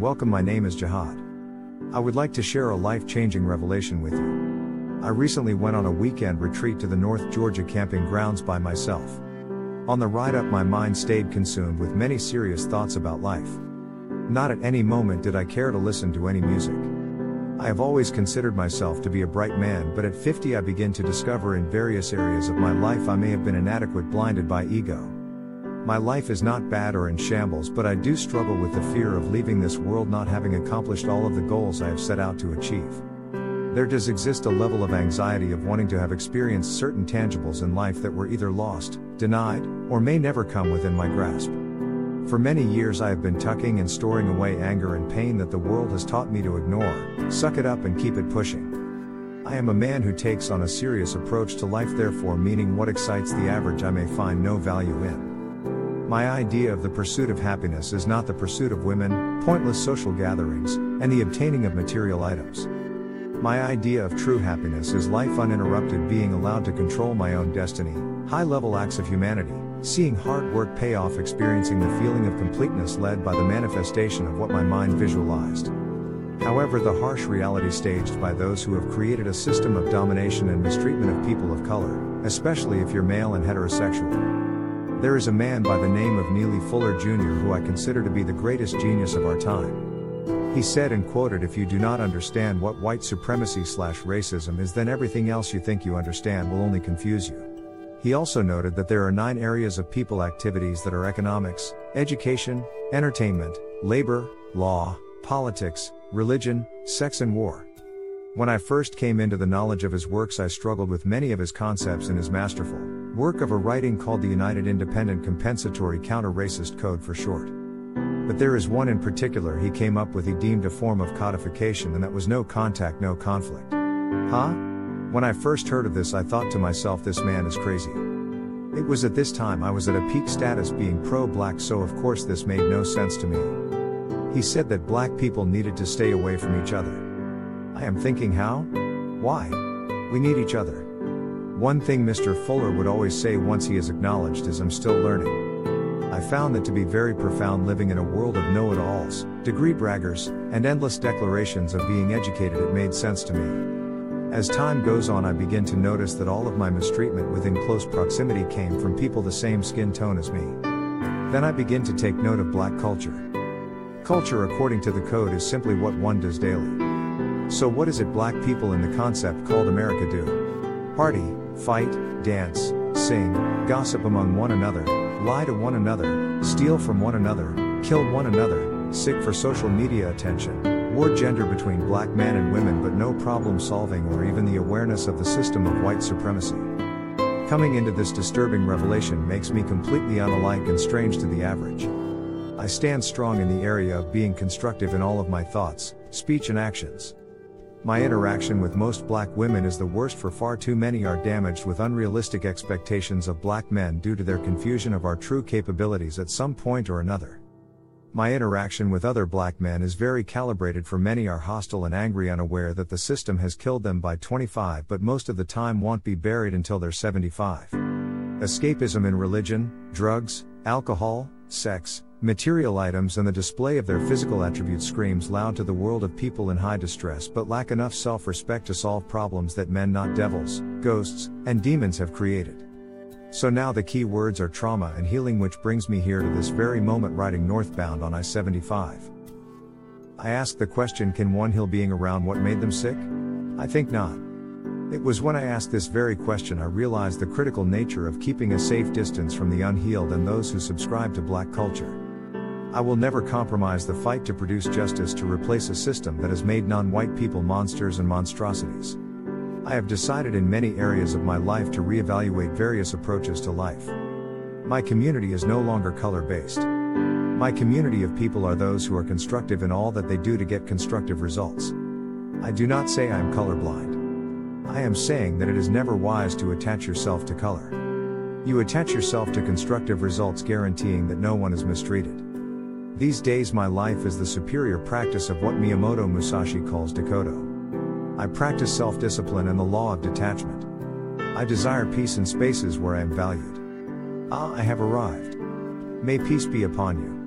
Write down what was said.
Welcome, my name is Jihad. I would like to share a life changing revelation with you. I recently went on a weekend retreat to the North Georgia camping grounds by myself. On the ride up, my mind stayed consumed with many serious thoughts about life. Not at any moment did I care to listen to any music. I have always considered myself to be a bright man, but at 50 I begin to discover in various areas of my life I may have been inadequate, blinded by ego. My life is not bad or in shambles, but I do struggle with the fear of leaving this world not having accomplished all of the goals I have set out to achieve. There does exist a level of anxiety of wanting to have experienced certain tangibles in life that were either lost, denied, or may never come within my grasp. For many years I have been tucking and storing away anger and pain that the world has taught me to ignore, suck it up and keep it pushing. I am a man who takes on a serious approach to life, therefore, meaning what excites the average I may find no value in. My idea of the pursuit of happiness is not the pursuit of women, pointless social gatherings, and the obtaining of material items. My idea of true happiness is life uninterrupted, being allowed to control my own destiny, high level acts of humanity, seeing hard work pay off, experiencing the feeling of completeness led by the manifestation of what my mind visualized. However, the harsh reality staged by those who have created a system of domination and mistreatment of people of color, especially if you're male and heterosexual. There is a man by the name of Neely Fuller Jr. who I consider to be the greatest genius of our time. He said and quoted If you do not understand what white supremacy slash racism is, then everything else you think you understand will only confuse you. He also noted that there are nine areas of people activities that are economics, education, entertainment, labor, law, politics, religion, sex, and war. When I first came into the knowledge of his works, I struggled with many of his concepts in his masterful work of a writing called the United Independent Compensatory Counter Racist Code for short. But there is one in particular he came up with he deemed a form of codification, and that was no contact, no conflict. Huh? When I first heard of this, I thought to myself, this man is crazy. It was at this time I was at a peak status being pro black, so of course this made no sense to me. He said that black people needed to stay away from each other. I am thinking, how? Why? We need each other. One thing Mr. Fuller would always say once he is acknowledged is I'm still learning. I found that to be very profound living in a world of know it alls, degree braggers, and endless declarations of being educated, it made sense to me. As time goes on, I begin to notice that all of my mistreatment within close proximity came from people the same skin tone as me. Then I begin to take note of black culture. Culture, according to the code, is simply what one does daily. So, what is it black people in the concept called America do? Party, fight, dance, sing, gossip among one another, lie to one another, steal from one another, kill one another, sick for social media attention, war gender between black men and women, but no problem solving or even the awareness of the system of white supremacy. Coming into this disturbing revelation makes me completely unlike and strange to the average. I stand strong in the area of being constructive in all of my thoughts, speech, and actions. My interaction with most black women is the worst for far too many are damaged with unrealistic expectations of black men due to their confusion of our true capabilities at some point or another. My interaction with other black men is very calibrated for many are hostile and angry unaware that the system has killed them by 25 but most of the time won't be buried until they're 75. Escapism in religion, drugs, alcohol, sex, Material items and the display of their physical attributes screams loud to the world of people in high distress but lack enough self respect to solve problems that men, not devils, ghosts, and demons have created. So now the key words are trauma and healing, which brings me here to this very moment riding northbound on I 75. I ask the question can one heal being around what made them sick? I think not. It was when I asked this very question I realized the critical nature of keeping a safe distance from the unhealed and those who subscribe to black culture. I will never compromise the fight to produce justice to replace a system that has made non white people monsters and monstrosities. I have decided in many areas of my life to reevaluate various approaches to life. My community is no longer color based. My community of people are those who are constructive in all that they do to get constructive results. I do not say I am colorblind. I am saying that it is never wise to attach yourself to color. You attach yourself to constructive results, guaranteeing that no one is mistreated. These days, my life is the superior practice of what Miyamoto Musashi calls Dokkodo. I practice self discipline and the law of detachment. I desire peace in spaces where I am valued. Ah, I have arrived. May peace be upon you.